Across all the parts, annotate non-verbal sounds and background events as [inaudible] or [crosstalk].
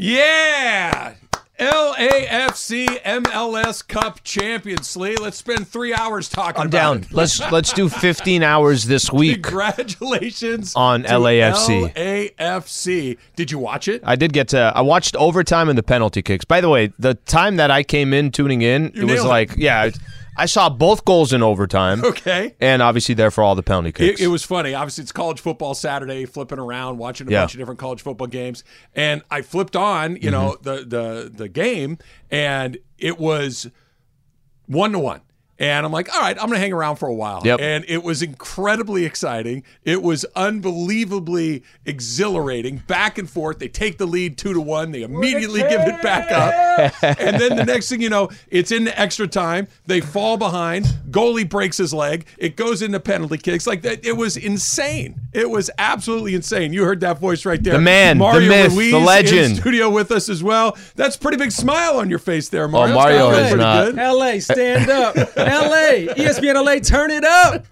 Yeah. LAFC MLS Cup champions, Slee. Let's spend three hours talking I'm about down. it. Let's let's do 15 hours this [laughs] week. Congratulations On LAFC. LAFC. Did you watch it? I did get to. I watched overtime and the penalty kicks. By the way, the time that I came in tuning in, You it was nailed it. like, yeah, I- saw both goals in overtime. Okay. And obviously, there for all the penalty kicks. It, it was funny. Obviously, it's college football Saturday, flipping around, watching a Yeah. bunch of different college football games, and I flipped on, you know, Mm-hmm. the the the game, and it was one to one. And I'm like, all right, I'm going to hang around for a while. Yep. And it was incredibly exciting. It was unbelievably exhilarating. Back and forth. They take the lead two to one. They immediately give it back up. [laughs] and then the next thing you know, it's in the extra time. They fall behind. Goalie breaks his leg. It goes into penalty kicks. Like that. It was insane. It was absolutely insane. You heard that voice right there. The man, the Mario myth, the Ruiz in legend. studio with us as well. That's a pretty big smile on your face there, Mario. Oh, Mario That's is pretty not. good. LA, stand up. [laughs] LA, ESPN LA, turn it up.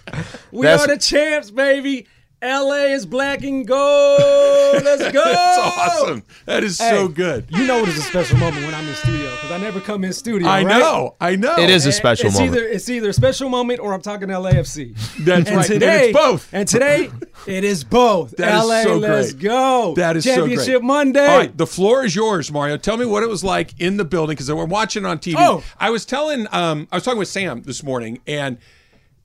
We That's- are the champs, baby. LA is black and gold. Let's [laughs] go. That's awesome. That is so good. You know it is a special moment when I'm in studio because I never come in studio. I right? know. I know. It is a special it's moment. Either, it's either a special moment or I'm talking LAFC. That's and right. And Today, it's both. And today, it is both. That is LA, so let's go. That is so great. Championship Monday. All right, the floor is yours, Mario. Tell me what it was like in the building because we're watching on TV. Oh. I was telling, um, I was talking with Sam this morning, and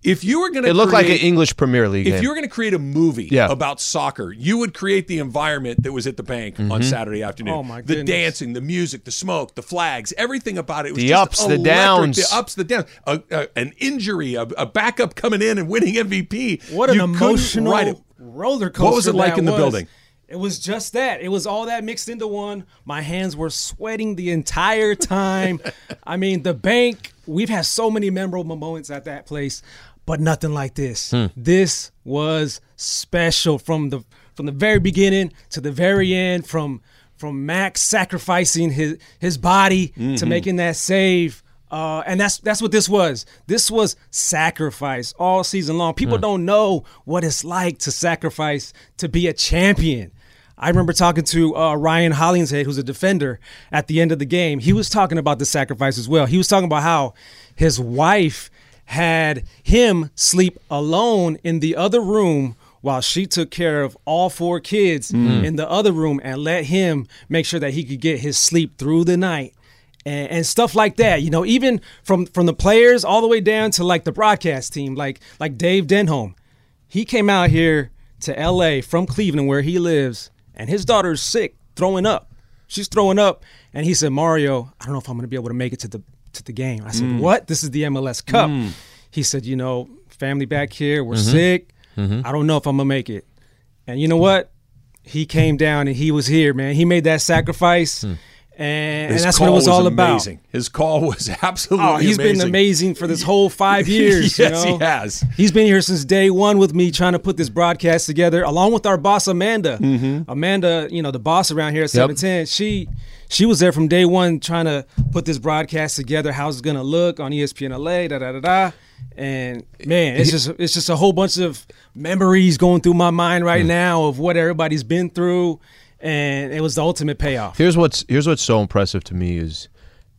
if you were going to, it looked like an English Premier League If game. you were going to create a movie Yeah. about soccer, you would create the environment that was at the bank Mm-hmm. on Saturday afternoon. Oh, my The dancing, the music, the smoke, the flags, everything about it was just The just ups, the downs. the ups, the downs, a, a, an injury, a, a backup coming in and winning MVP. What an You emotional write it. roller coaster. What was it like in the was. building? It was just that. It was all that mixed into one. My hands were sweating the entire time. [laughs] I mean, the bank, we've had so many memorable moments at that place, but nothing like this. Hmm. This was special from the from the very beginning to the very end from from Max sacrificing his his body Mm-hmm. to making that save. Uh, and that's that's what this was. This was sacrifice all season long. People don't know what it's like to sacrifice to be a champion. I remember talking to uh, Ryan Hollingshead, who's a defender, at the end of the game. He was talking about the sacrifice as well. He was talking about how his wife had him sleep alone in the other room while she took care of all four kids mm. Mm. in the other room and let him make sure that he could get his sleep through the night and, and stuff like that. You know, even from from the players all the way down to like the broadcast team, like like Dave Denholm. He came out here to L.A. from Cleveland, where he lives, and his daughter's sick, throwing up. She's throwing up, and he said, "Mario, I don't know if I'm going to be able to make it to the to the game." I said, mm. "What? This is the MLS Cup." Mm. He said, "You know, family back here, we're mm-hmm. sick. Mm-hmm. I don't know if I'm gonna make it." And you know what? He came down and he was here, man. He made that sacrifice, hmm. and, and that's what it was, all amazing. about. His call was [laughs] absolutely Oh, he's amazing. been amazing for this whole five [laughs] years. yes, you know? he has. He's been here since day one with me trying to put this broadcast together, along with our boss Amanda. Mm-hmm. Amanda, you know, the boss around here at Yep. 710, she she was there from day one trying to put this broadcast together, How's it gonna look on ESPN LA, da da da da. And man, it's just it's just a whole bunch of memories going through my mind right hmm. now of what everybody's been through. And it was the ultimate payoff. Here's what's here's what's so impressive to me is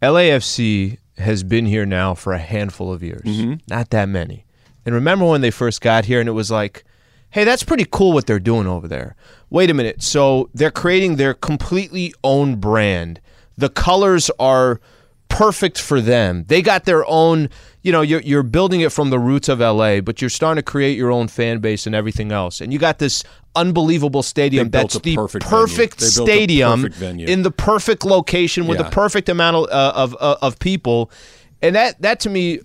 LAFC has been here now for a handful of years, mm-hmm. not that many. And remember when they first got here, and it was like, "Hey, that's pretty cool what they're doing over there." Wait a minute, so they're creating their completely own brand. The colors are perfect for them. They got their own, you know, you're, you're building it from the roots of LA, but you're starting to create your own fan base and everything else. And you got this unbelievable stadium that's the perfect perfect, venue. They built a stadium perfect in the perfect location with Yeah. the perfect amount of, uh, of, uh, of people. And that, that to me,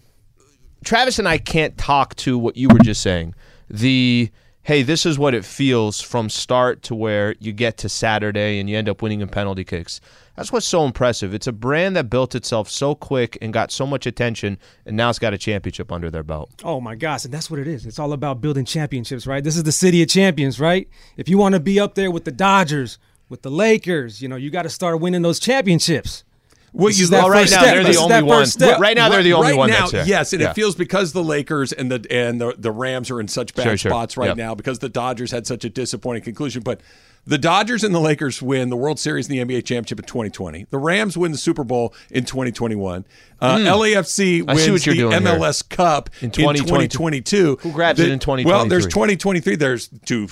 Travis and I can't talk to what you were just saying. The hey, this is what it feels from start to where you get to Saturday and you end up winning in penalty kicks. That's what's so impressive. It's a brand that built itself so quick and got so much attention, and now it's got a championship under their belt. Oh my gosh, and that's what it is. It's all about building championships, right? This is the city of champions, right? If you want to be up there with the Dodgers, with the Lakers, you know, you got to start winning those championships. Well, you is that Well, right now step. they're the only that one. Right now they're the only right one now, that's there. Yes, and Yeah. it feels because the Lakers and the and the, the Rams are in such bad Sure, sure. spots right Yep. now because the Dodgers had such a disappointing conclusion. But the Dodgers and the Lakers win the World Series and the NBA championship in 2020. The Rams win the Super Bowl in 2021. Uh, LAFC Hmm. Wins see what you're the doing here. MLS Cup in 2022. 2022. Who grabs it in 2023? Well, there's 2023? 2023. There's two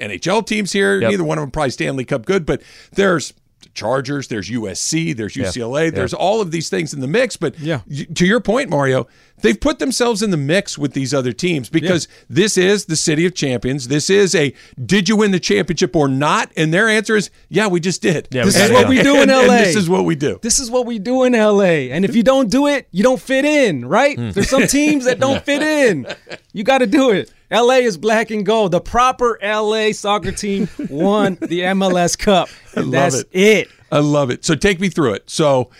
NHL teams here. Yep. Neither one of them probably Stanley Cup good, but there's the Chargers, there's USC, there's UCLA, there's all of these things in the mix. But Yeah. to your point, Mario, they've put themselves in the mix with these other teams because this is the city of champions. This is a did you win the championship or not? And their answer is yeah, we just did. Yeah, This is what we do in And- and LA. this is what we do. This is what we do in LA. And if you don't do it, you don't fit in, right? Hmm. There's some teams that don't [laughs] fit in. You got to do it. LA is black and gold. The proper LA soccer team won the MLS Cup. [laughs] And love that's it. it. I love it. So take me through it. So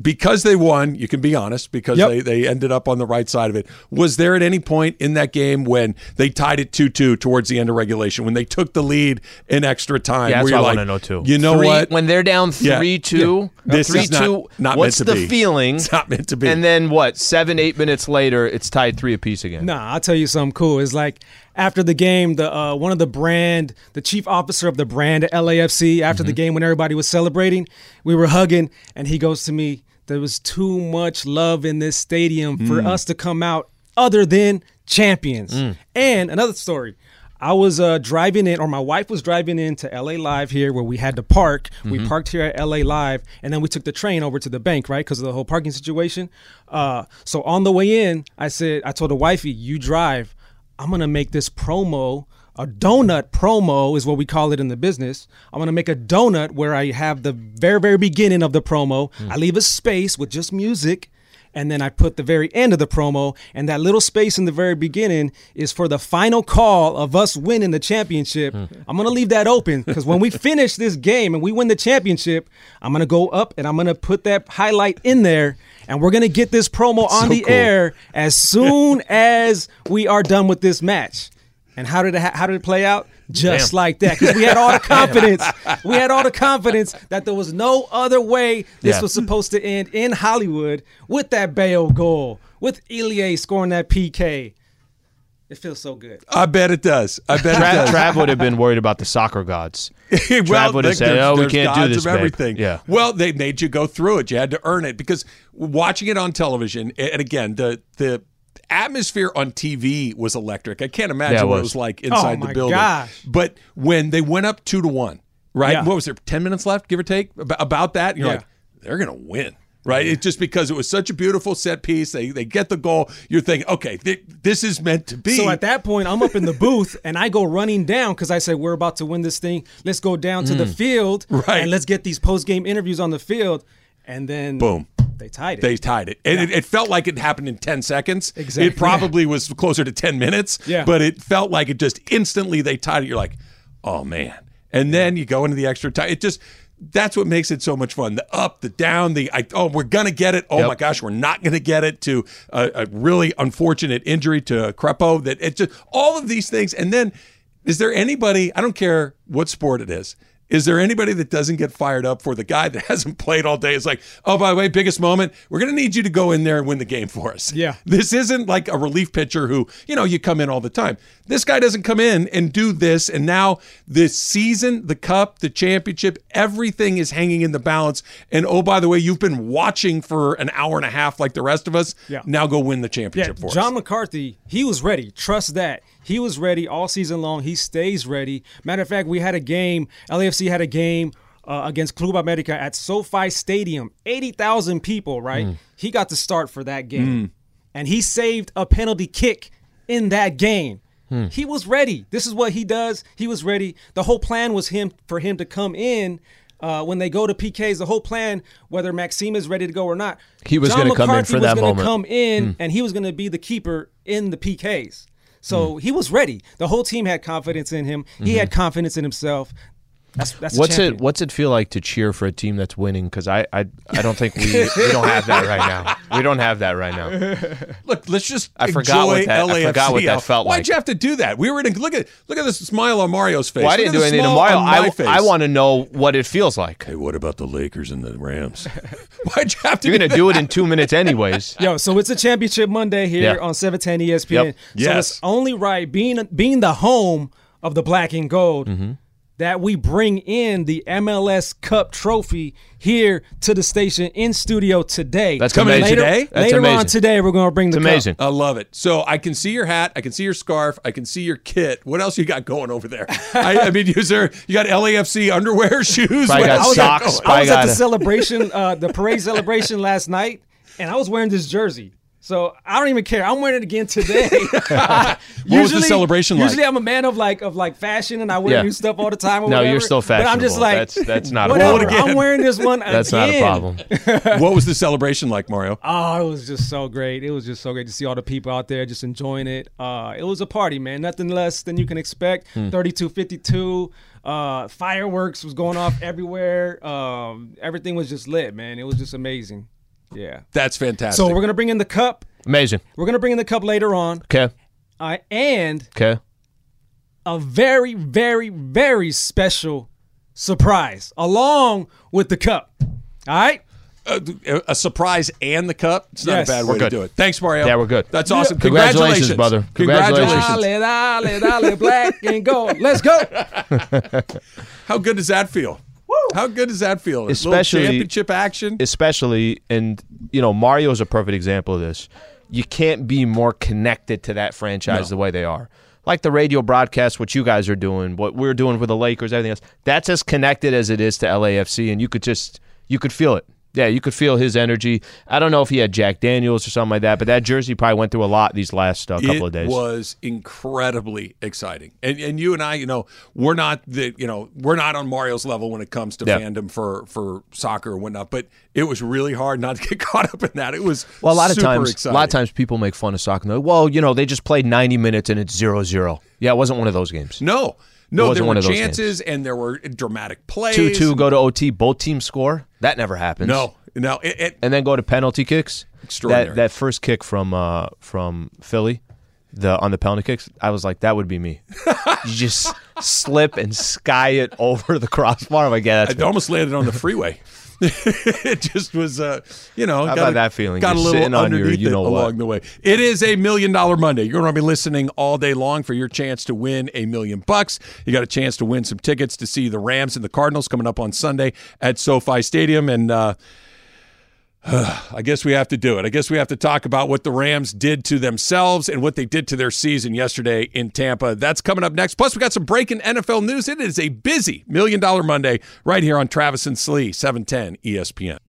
because they won, you can be honest, because Yep. they, they ended up on the right side of it. Was there at any point in that game when they tied it 2 2 towards the end of regulation, when they took the lead in extra time? Yeah, that's where you're what I like, want to know too. You know Three- what? When they're down Yeah. three two, Yeah. This three is not- two. not meant what's to the be. feeling? It's not meant to be. And then what? Seven eight minutes later, it's tied three apiece again. Nah, I'll tell you something cool. It's like after the game, the uh, one of the brand, the chief officer of the brand at LAFC, after Mm-hmm. the game when everybody was celebrating, we were hugging, and he goes to me, "There was too much love in this stadium for Mm. us to come out other than champions." And another story. I was uh, driving in, or my wife was driving in to LA Live here, where we had to park. We Mm-hmm. parked here at LA Live, and then we took the train over to the bank, right, because of the whole parking situation. Uh, so on the way in, I said, I told the wifey, "You drive. I'm gonna make this promo." A donut promo is what we call it in the business. I'm gonna make a donut where I have the very, very beginning of the promo. Hmm. I leave a space with just music, and then I put the very end of the promo, and that little space in the very beginning is for the final call of us winning the championship. Hmm. I'm gonna leave that open because when we [laughs] finish this game and we win the championship, I'm gonna go up and I'm gonna put that highlight in there, and we're gonna get this promo on so the cool. air as soon as we are done with this match. And how did it ha- how did it play out? Just Damn. like that, because we had all the [laughs] confidence. we had all the confidence that there was no other way this Yeah. was supposed to end in Hollywood with that Bale goal, with Ilie scoring that PK. It feels so good. I bet it does. I bet it Trav, does. Trav would have been [laughs] worried about the soccer gods. [laughs] well, Trav would have said, there's- "Oh, we can't do this, of babe." everything. Yeah. Well, they made you go through it. You had to earn it because watching it on television, and again, the the atmosphere on TV was electric. I can't imagine Yeah, it what it was. was like inside Oh, the my building. gosh. But when they went up two to one, right? Yeah. What was there? Ten minutes left, give or take, about, about that. You're Yeah. like, they're gonna win. Right, it's just because it was such a beautiful set piece. They they get the goal. You're thinking, okay, th- this is meant to be. So at that point, I'm up in the booth and I go running down because I say We're about to win this thing. Let's go down to the mm. field Right. and let's get these post game interviews on the field. And then Boom. They tied it. They tied it. And it, it felt like it happened in 10 seconds. Exactly. It probably was closer to 10 minutes. Yeah. But it felt like it just instantly they tied it. You're like, oh, man. And then you go into the extra time. It just, that's what makes it so much fun. The up, the down, the, I, oh, we're going to get it. Oh, Yep. my gosh, we're not going to get it to a, a really unfortunate injury to Crépeau. That it just, all of these things. And then, is there anybody, I don't care what sport it is, is there anybody that doesn't get fired up for the guy that [laughs] hasn't played all day? It's like, oh, by the way, biggest moment, we're going to need you to go in there and win the game for us. Yeah. This isn't like a relief pitcher who, you know, you come in all the time. This guy doesn't come in and do this. And now this season, the cup, the championship, everything is hanging in the balance. And oh, by the way, you've been watching for an hour and a half like the rest of us. Yeah. Now go win the Yeah, championship for John us. John McCarthy, he was ready. Trust that. He was ready all season long. He stays ready. Matter of fact, we had a game, LAFC had a game uh, against Club America at SoFi Stadium. 80,000 people, right? Hmm. He got to start for that game. And he saved a penalty kick in that game. Hmm. He was ready. This is what he does. He was ready. The whole plan was him for him to come in uh, when they go to PKs. The whole plan, whether Maxime is ready to go or not, He was John gonna come in for was that moment. Come in Hmm. and he was going to be the keeper in the PKs. So he was ready. The whole team had confidence in him. He Mm-hmm. had confidence in himself. That's that's What's it. What's it feel like to cheer for a team that's winning? Because I, I I don't think we we don't have that right now. We don't have that right now. [laughs] Look, let's just I forgot what enjoy that- I LAFC forgot what that out. felt Why'd like. you have to do that? We were in. Look at look at this smile on Mario's face. Well, I didn't do anything smile tomorrow. on my I. I want to know what it feels like. Hey, what about the Lakers and the Rams? [laughs] Why'd you have to? You're do gonna do it in two minutes anyways. [laughs] Yo, so it's a championship Monday here Yeah. on 710 ESPN. Yep. So Yes. it's only right, being being the home of the black and gold, Mm-hmm. That we bring in the MLS Cup trophy here to the station in studio today. That's Coming in amazing. today? That's later on today, we're going to bring the It's cup. amazing. I love it. So I can see your hat. I can see your scarf. I can see your kit. What else you got going over there? [laughs] I, I mean, is there you got LAFC underwear, [laughs] shoes? Probably What got else you socks. going? I Probably was at the a- celebration, uh, the parade celebration last night, and I was wearing this jersey. So I don't even care. I'm wearing it again today. [laughs] what was the [laughs] celebration like? Usually I'm a man of like of like fashion, and I wear Yeah. new stuff all the time. Or No, whatever. you're still But I'm just like That's- that's not a whatever. problem. I'm wearing this one. [laughs] That's not a problem. What was the celebration like, Mario? Oh, it was just so great. It was just so great to see all the people out there just enjoying it. Uh, it was a party, man. Nothing less than you can expect. Hmm. 3252. Uh, fireworks was going off everywhere. Um, everything was just lit, man. It was just amazing. Yeah. That's fantastic. So we're gonna bring in the cup. Amazing. We're gonna bring in the cup later on, Okay. uh, and Okay. a very, very, very special surprise along with the cup. All right. a, a surprise and the cup. It's not Yes. a bad We're way to do it. Thanks, Mario. Yeah, we're good. That's awesome. Congratulations, brother. Congratulations. Congratulations. Dale, dale, dale, black and gold. Let's go. [laughs] How good does that feel? How good does that feel? Especially- championship action. especially and you know Mario is a perfect example of this. You can't be more connected to that franchise the way they are. Like the radio broadcast, what you guys are doing, what we're doing with the Lakers, everything else. That's as connected as it is to LAFC, and you could just you could feel it. Yeah, you could feel his energy. I don't know if he had Jack Daniels or something like that, but that jersey probably went through a lot these last uh, couple it of days. It was incredibly exciting, and and you and I, you know, we're not the, you know, we're not on Mario's level when it comes to Yeah. fandom for for soccer and whatnot. But it was really hard not to get [laughs] caught up in that. It was Well, a lot of times, exciting. a lot of times people make fun of soccer. and they're like, well, you know, they just played 90 minutes and it's 0-0. Yeah, it wasn't one of those games. No, no, there were chances and there were dramatic plays. Two two go to OT, both teams score. That never happens. No, no, it, it, and then go to penalty kicks. Extraordinary. That that first kick from uh, from Philly, the on the penalty kicks, I was like, that would be me. you just [laughs] slip and sky it over the crossbar. I'm like, yeah, that's I almost landed on the freeway. [laughs] [laughs] it just was, uh, you know, How got about a- that feeling? Got a little on your underneath you it know what. along the way. It is a million dollar Monday. You're going to be listening all day long for your chance to win a million bucks. You got a chance to win some tickets to see the Rams and the Cardinals coming up on Sunday at SoFi Stadium, and. Uh, [sighs] I guess we have to do it. I guess we have to talk about what the Rams did to themselves and what they did to their season yesterday in Tampa. That's coming up next. Plus, we got some breaking NFL news. It is a busy Million Dollar Monday right here on Travis and Slee, 710 ESPN.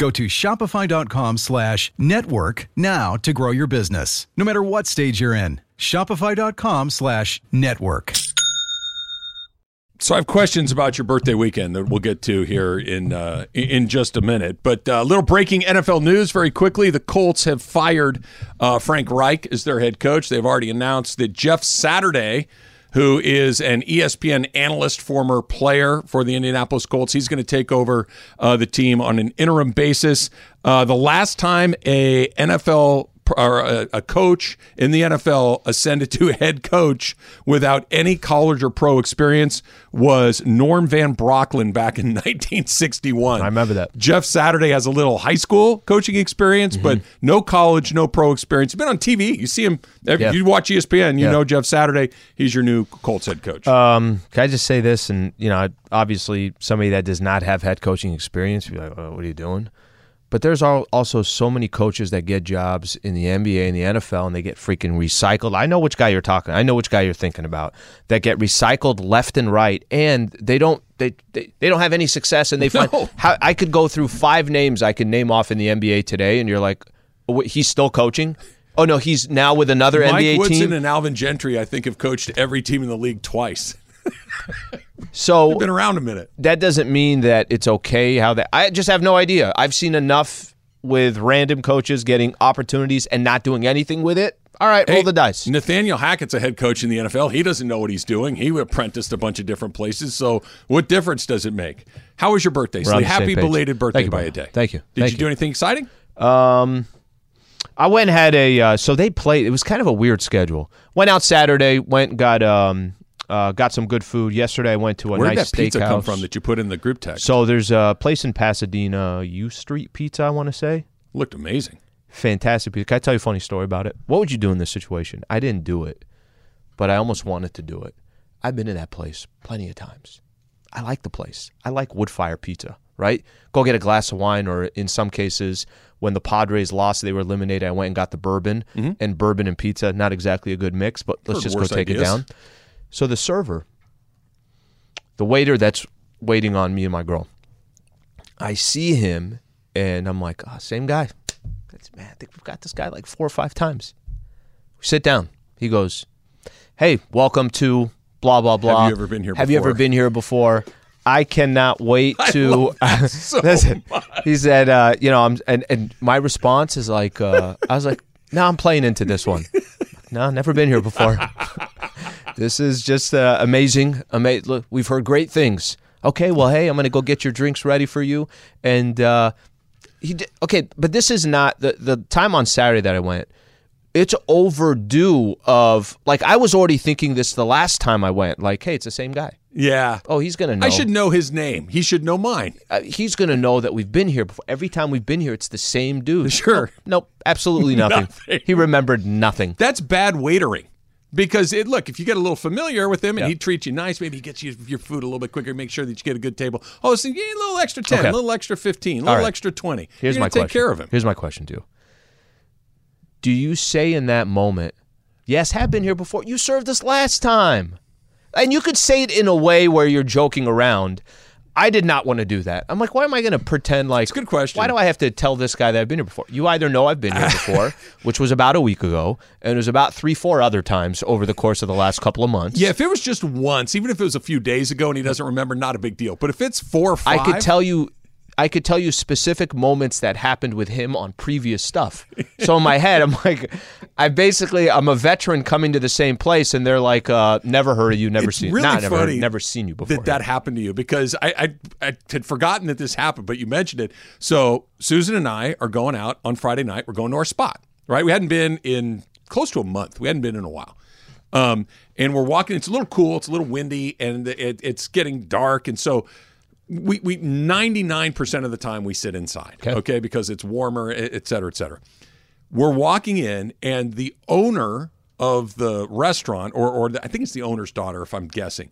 Go to shopify.com slash network now to grow your business, no matter what stage you're in. Shopify.com slash network. So I have questions about your birthday weekend that we'll get to here in uh, in just a minute. But a uh, little breaking NFL news very quickly: the Colts have fired uh, Frank Reich as their head coach. They've already announced that Jeff Saturday, who is an ESPN analyst, former player for the Indianapolis Colts, he's going to take over uh, the team on an interim basis. Uh, the last time a NFL or a, a coach in the NFL ascended to [laughs] head coach without any college or pro experience was Norm Van Brocklin back in [laughs] 1961. I remember that. Jeff Saturday has a little high school coaching experience, but Mm-hmm. no college, no pro experience. He's been on TV. You see him. Yeah. You watch ESPN. You Yeah. know Jeff Saturday. He's your new Colts head coach. Um, can I just say this? And you know, obviously, somebody that does not have head coaching experience, be like, oh, "What are you doing?" But there's also so many coaches that get jobs in the NBA and the NFL, and they get freaking recycled. I know which guy you're talking. I know which guy you're thinking about. That get recycled left and right, and they don't. They, they, they don't have any success, and they [laughs] find No. how I could go through five names I can name off in the NBA today, and you're like, oh, he's still coaching. Oh no, he's now with another Mike NBA Woodson team. and Alvin Gentry, I think, have coached every team in the league twice. [laughs] so Been around a minute. that doesn't mean that it's okay how that I just have no idea. I've seen enough with random coaches getting opportunities and not doing anything with it. All right, roll Hey, the dice. Nathaniel Hackett's a head coach in the NFL. He doesn't know what he's doing. He apprenticed a bunch of different places. So, what difference does it make? How was your birthday? We're on Slee? the same Happy belated birthday you, by a day. Thank you. Did Thank you do anything exciting? Um, I went and had a uh, so they played. It was kind of a weird schedule. Went out Saturday. Went and got um uh, got some good food. Yesterday I went to a Where did nice that pizza come from that you put in the group text? So there's a place in Pasadena, U Street Pizza. I want to say. Looked amazing. fantastic pizza. Can I tell you a funny story about it? What would you do in this situation? I didn't do it, but I almost wanted to do it. I've been to that place plenty of times. I like the place. I like wood fire pizza, right? Go get a glass of wine, or in some cases, when the Padres lost, they were eliminated. I went and got the bourbon, and bourbon and pizza, not exactly a good mix, but let's just go take it down. So the server, the waiter that's waiting on me and my girl, I see him, and I'm like, oh, same guy. That's, man, I think we've got this guy like four or five times. We sit down. He goes, "Hey, welcome to blah blah blah. Have you ever been here Have you ever been here before?" I cannot wait [laughs] to. [laughs] so Listen, he said, uh, "You know, I'm," and and my response is like, uh, I was like, "No, I'm playing into this one. [laughs] No, never been here before. This is just uh, amazing. Ama- look, we've heard great things. Okay, well, hey, I'm going to go get your drinks ready for you, and." Uh, he did, okay, but this is not the the time on Saturday that I went. It's overdue. Of like I was already thinking this the last time I went. Like, hey, it's the same guy. Yeah. Oh, he's gonna know. I should know his name. He should know mine. Uh, he's gonna know that we've been here before. Every time we've been here, it's the same dude. Sure. Nope, absolutely [laughs] nothing. Nothing. He remembered nothing. That's bad waitering. Because it look, if you get a little familiar with him and he treats you nice, maybe he gets you your food a little bit quicker, make sure that you get a good table. Oh, so yeah, a little extra ten, Okay. a little extra fifteen, a little right. extra twenty. Here's my take question. care of him. Here's my question to you. Do you say in that moment, "Yes, have been here before. You served us last time," and you could say it in a way where you're joking around. I did not want to do that. I'm like, why am I going to pretend like? It's a good question. Why do I have to tell this guy that I've been here before? You either know I've been here before, [laughs] which was about a week ago, and it was about three, four other times over the course of the last couple of months. Yeah, if it was just once, even if it was a few days ago and he doesn't remember, not a big deal. But if it's four or I could tell you I could tell you specific moments that happened with him on previous stuff. So in my head, I'm [laughs] like, I basically I'm a veteran coming to the same place, and they're like, uh, never heard of you, never it's seen, really not never, heard- never seen you before. that that happened to you because I, I I had forgotten that this happened, but you mentioned it. So Susan and I are going out on Friday night. We're going to our spot, right? We hadn't been in close to a month. We hadn't been in a while. Um, and we're walking. It's a little cool. It's a little windy, and it, it's getting dark. And so we we ninety nine percent of the time we sit inside, okay. Okay. because it's warmer, et et cetera, et cetera. We're walking in, and the owner of the restaurant, or or the, I think it's the owner's daughter, if I'm guessing,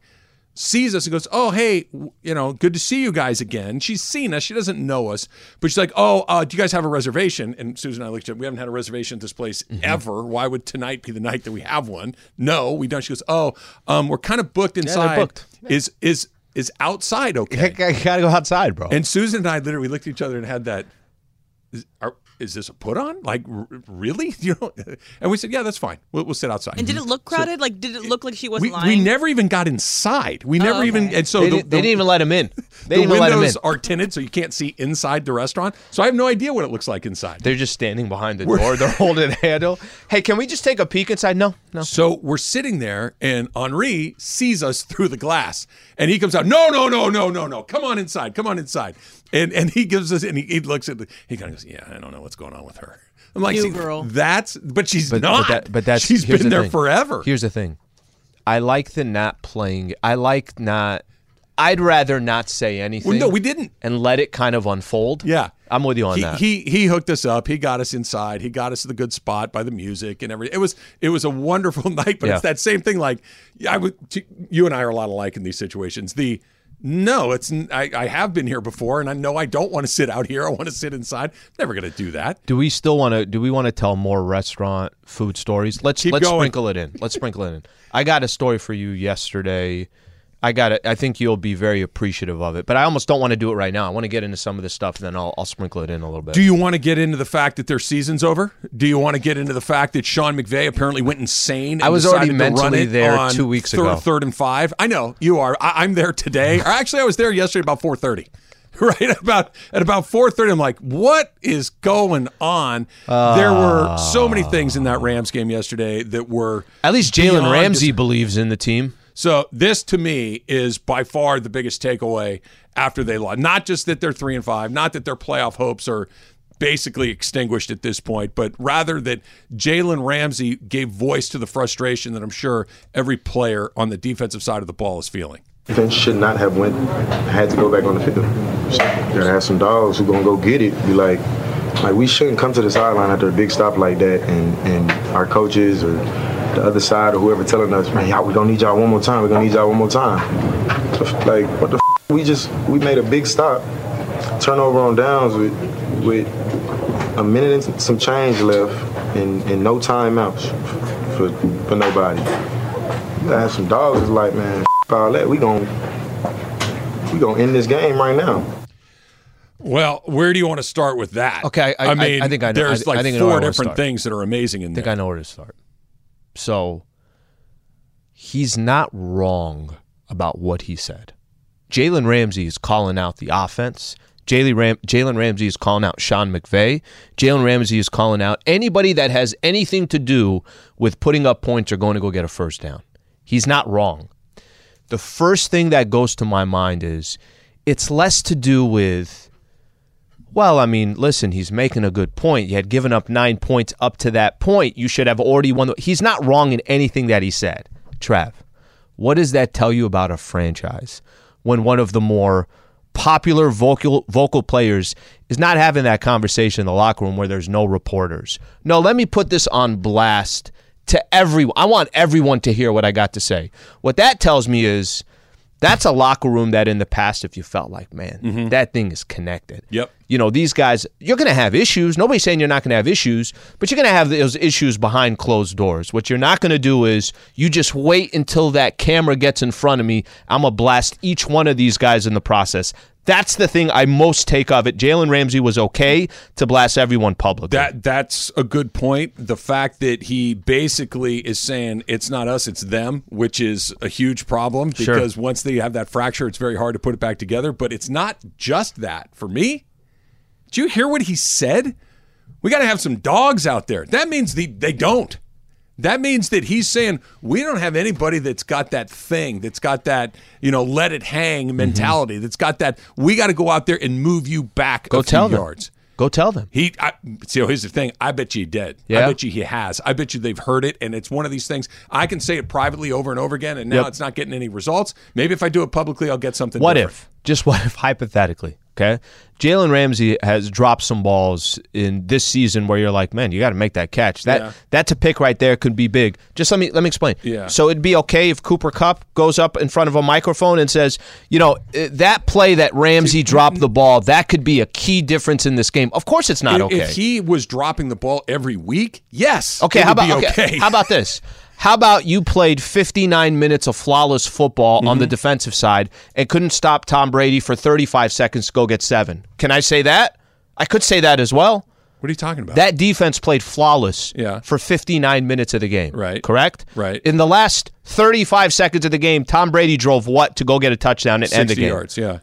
sees us and goes, "Oh, hey, you know, good to see you guys again." She's seen us; she doesn't know us, but she's like, "Oh, uh, do you guys have a reservation?" And Susan and I looked at, we haven't had a reservation at this place ever. Why would tonight be the night that we have one? No, we don't. She goes, "Oh, um, we're kind of booked inside. Yeah, booked. Is is is outside okay?" [laughs] I gotta go outside, bro. And Susan and I literally looked at each other and had that. Is, are, is this a put on? Like r- really? [laughs] You know? And we said, yeah, that's fine. We'll, we'll sit outside. And did it look crowded? like, did it look like she wasn't we, lying? we never even got inside. We never oh, okay. even. And so they, the, didn't, they the- didn't even let him in. [laughs] They the didn't even let him in. windows are tinted, so you can't see inside the restaurant. So I have no idea what it looks like inside. They're just standing behind the door. They're [laughs] holding the handle. Hey, can we just take a peek inside? No, no. So we're sitting there, and Henri sees us through the glass, and he comes out. No, no, no, no, no, no. Come on inside. Come on inside. And and he gives us, and he, he looks at the. He kind of goes, "Yeah, I don't know what's going on with her." I'm like, New "See, girl." That's but she's But, not. but, that, but that's she's here's been the there thing. forever. Here's the thing. I like the not playing. I like not. I'd rather not say anything. Well, no, we didn't. and let it kind of unfold. Yeah, I'm with you on he, that. He he hooked us up. He got us inside. He got us to the good spot by the music and everything. It was it was a wonderful [laughs] night. But Yeah. it's that same thing. Like I would, you and I are a lot alike in these situations. The no, it's I have been here before, and I know I don't want to sit out here. I want to sit inside. Never going to do that. do we still want to? Do we want to tell more restaurant food stories? Let's Keep let's going. sprinkle it in. Let's sprinkle it in. I got a story for you yesterday. I got it. I think you'll be very appreciative of it, but I almost don't want to do it right now. I want to get into some of this stuff, and then I'll, I'll sprinkle it in a little bit. Do you want to get into the fact that their season's over? Do you want to get into the fact that Sean McVay apparently went insane? And I was already mentally there on two weeks third, ago. Third and five. I know you are. I, I'm there today. or [laughs] actually, I was there yesterday about four thirty. [laughs] Right about at about four thirty, I'm like, what is going on? there were so many things in that Rams game yesterday that were At least Jalen Ramsey dis- believes in the team. So this to me is by far the biggest takeaway after they lost. Not just that they're three and five, not that their playoff hopes are basically extinguished at this point, but rather that Jalen Ramsey gave voice to the frustration that I'm sure every player on the defensive side of the ball is feeling. Defense should not have went had to go back on the field. Gotta have some dogs who gonna go get it. Be like, like we shouldn't come to the sideline after a big stop like that, and and our coaches or the other side or whoever telling us, man, y'all, we gonna need y'all one more time. We gonna need y'all one more time. So, like, what the? F-? We just we made a big stop, turnover on downs with with a minute and some change left, and, and no timeouts for for nobody. You gotta have some dogs. It's like, man, f- all that. We gon' we gonna end this game right now. Well, where do you want to start with that? Okay, I- I- mean, I think I know- There's I- I like think I know where I four different things that are amazing in I think there. I know where to start. So he's not wrong about what he said. Jalen Ramsey is calling out the offense. Jalen Ram- Ramsey is calling out Sean McVay. Jalen Ramsey is calling out anybody that has anything to do with putting up points or going to go get a first down. He's not wrong. The first thing that goes to my mind is it's less to do with well, I mean, listen, he's making a good point. You had given up nine points up to that point. You should have already won. The, he's not wrong in anything that he said. Trav, what does that tell you about a franchise when one of the more popular vocal vocal players is not having that conversation in the locker room where there's no reporters? No, let me put this on blast to everyone. I want everyone to hear what I got to say. What that tells me is that's a locker room that in the past, if you felt like, man, mm-hmm. that thing is connected. Yep. You know, these guys, you're going to have issues. Nobody's saying you're not going to have issues, but you're going to have those issues behind closed doors. What you're not going to do is you just wait until that camera gets in front of me. I'm going to blast each one of these guys in the process. That's the thing I most take of it. Jalen Ramsey was okay to blast everyone publicly. That that's a good point. The fact that he basically is saying it's not us, it's them, which is a huge problem Sure. because once they have that fracture, it's very hard to put it back together. But it's not just that. For me, did you hear what he said? We got to have some dogs out there. That means the, they don't. That means that he's saying we don't have anybody that's got that thing, that's got that, you know, let it hang mm-hmm. mentality, that's got that. We got to go out there and move you back Go a few tell them. yards. Go tell them. He, I, see, here's the thing. I bet you he did. Yeah? I bet you he has. I bet you they've heard it, and it's one of these things. I can say it privately over and over again, and now Yep. it's not getting any results. Maybe if I do it publicly, I'll get something. What different. if? Just [laughs] what if, hypothetically, okay? Jalen Ramsey has dropped some balls in this season where you're like, man, you got to make that catch. That Yeah. that's a pick right there could be big. Just let me let me explain. Yeah. So it'd be okay if Cooper Kupp goes up in front of a microphone and says, you know, eh, that play that Ramsey dropped the ball, that could be a key difference in this game. Of course, it's not If- okay. If he was dropping the ball every week, yes. Okay, how about okay, okay? how about this? [laughs] How about you played 59 minutes of flawless football on the Mm-hmm. defensive side and couldn't stop Tom Brady for 35 seconds to go get 7? Can I say that? I could say that as well. What are you talking about? That defense played flawless Yeah. for 59 minutes of the game. Right. Correct? Right. In the last 35 seconds of the game, Tom Brady drove what to go get a touchdown and end the 60 game? yards. Yeah.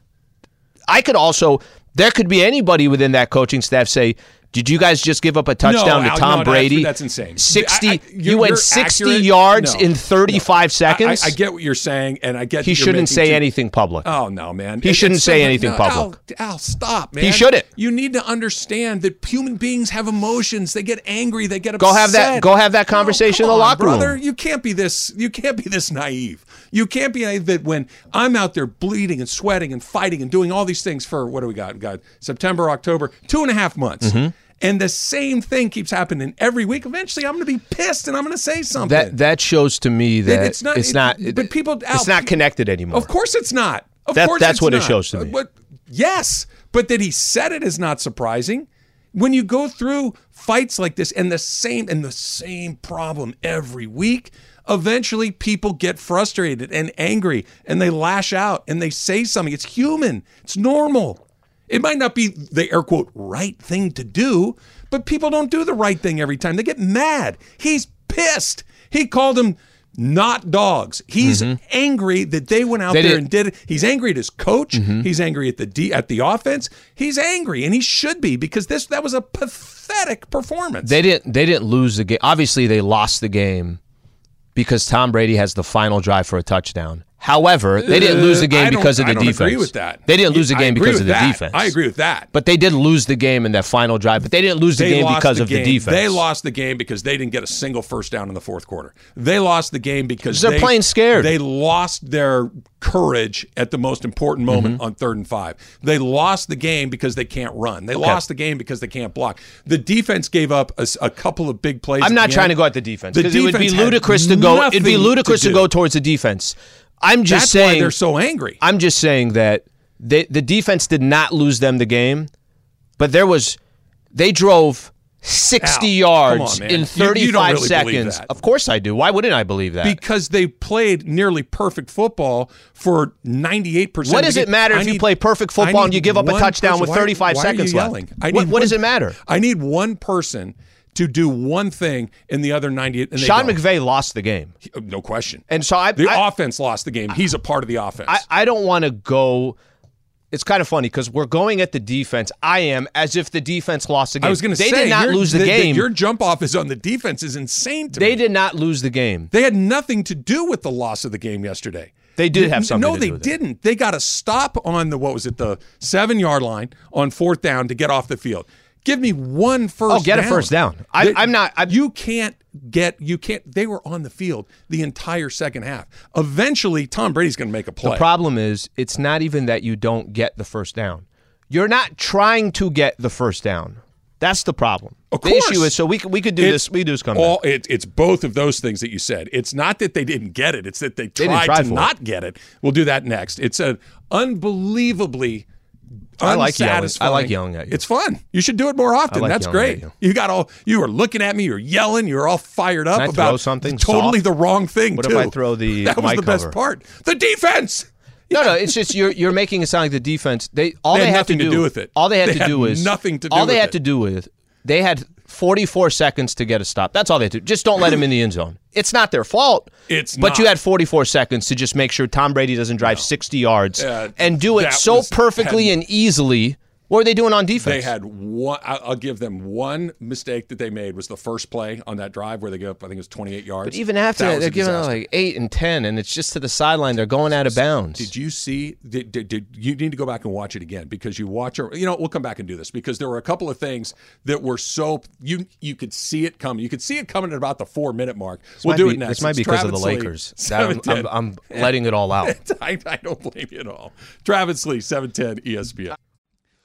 I could also there could be anybody within that coaching staff say Did you guys just give up a touchdown No, to Tom no, Brady? that's insane. 60 I- I- you went 60 accurate. yards No, in 35 seconds? I, I get what you're saying, and I get he shouldn't say too- anything public. Oh no, man! He It- shouldn't say so- anything public. Al, Al, stop, man. He shouldn't. You need to understand that human beings have emotions. They get angry. They get upset. Go have that- go have that conversation in the on, locker room. brother. You can't be this. You can't be this naive. You can't be naive that when I'm out there bleeding and sweating and fighting and doing all these things for what do we got? We got September, October, two and a half months. Mm-hmm. And the same thing keeps happening every week. Eventually, I'm going to be pissed and I'm going to say something. that that shows to me that it's not- it's it- not but people- it's Al, not connected anymore. Of course it's not. Of That- course that's it's what it shows to me. But yes, but that he said it is not surprising. When you go through fights like this and the same and the same problem every week, eventually people get frustrated and angry and they lash out and they say something. It's human. It's normal. It might not be the air quote right thing to do, but people don't do the right thing every time. They get mad. He's pissed. He called them not dogs. He's mm-hmm. angry that they went out They there did- and did it. He's angry at his coach. Mm-hmm. He's angry at the D, at the offense. He's angry, and he should be because this that was a pathetic performance. They didn't they didn't lose the game. Obviously they lost the game because Tom Brady has the final drive for a touchdown. However, they didn't lose the Uh, game I because of the I defense. agree with that. They didn't lose the game because of the that. defense. I agree with that. But they did lose the game in that final drive. But they didn't lose the They game because the of game. the defense. They lost the game because they didn't get a single first down in the fourth quarter. They lost the game because They're they- playing scared. They lost their courage at the most important moment Mm-hmm. on third and five. They lost the game because they can't run. They lost the game because they can't block. The defense gave up a couple of big plays. I'm not trying end. to go at the defense The because it would be ludicrous to go. It'd be ludicrous to, do. go towards the defense. I'm just That's saying why they're so angry. I'm just saying that they, the defense did not lose them the game, but there was they drove 60 Al, come yards on, in 35 you don't really seconds. Of course I do. Why wouldn't I believe that? because they played nearly perfect football for 98%. What does it matter I if you play perfect football and you give up a touchdown person- with why- 35 why are you seconds left? What- need what does one- it matter? I need one person to do one thing in the other 98. And Sean don't. McVay lost the game. Uh, no question. And so I the I, offense lost the game. He's a part of the offense. I, I don't want to go. It's kind of funny because we're going at the defense. I am as if the defense lost the game. I was going to say they did not lose the, that game. Your jump off is on the defense is insane to they me. did not lose the game. They had nothing to do with the loss of the game yesterday. They did have something No, to they do with it. didn't. They got a stop on the what was it, the seven yard line on fourth down to get off the field. Give me one oh, first. Oh, get a first down. I- They- I'm not- I- you can't get. You can't. They were on the field the entire second half. Eventually, Tom Brady's going to make a play. The problem is, it's not even that you don't get the first down. You're not trying to get the first down. That's the problem. Of the course. issue is, so we could- we could do It's this. We do this come all, it, it's both of those things that you said. It's not that they didn't get it. It's that they tried try to for it. not get it. We'll do that next. It's an unbelievably. I like yelling. I like yelling at you. It's fun. You should do it more often. like That's great. you. You. got all. You were looking at me. You're yelling. You're all fired up about throw something totally soft? the wrong thing. What if. I throw the [laughs] That was the best part. The defense. No, no, it's just you're you're making it sound like the defense. They all They they, had had to do, to do with it. All they had They to do is nothing to do All they with had it. to do with they had 44 seconds to get a stop. That's all they do. Just don't let him in the end zone. It's not their fault. It's but you had 44 seconds to just make sure Tom Brady doesn't drive 60 yards Uh, and do it so perfectly had- and easily. What were they doing on defense? They had one. I'll give them one mistake that they made was the first play on that drive where they go up. I think it was 28 yards. but even after That that, they're giving out like eight and ten, and it's just to the sideline. They're going out of bounds. Did you see? Did, did, did you need to go back and watch it again because you watch or you know we'll come back and do this because there were a couple of things that were so you you could see it coming. You could see it coming at about the four minute mark. we'll do be- it next. This might It's be because of the Lee, Lakers. [laughs] That I'm, I'm, I'm letting it all out. [laughs] I, I don't blame you at all. Travis Lee, E seven ten ESPN.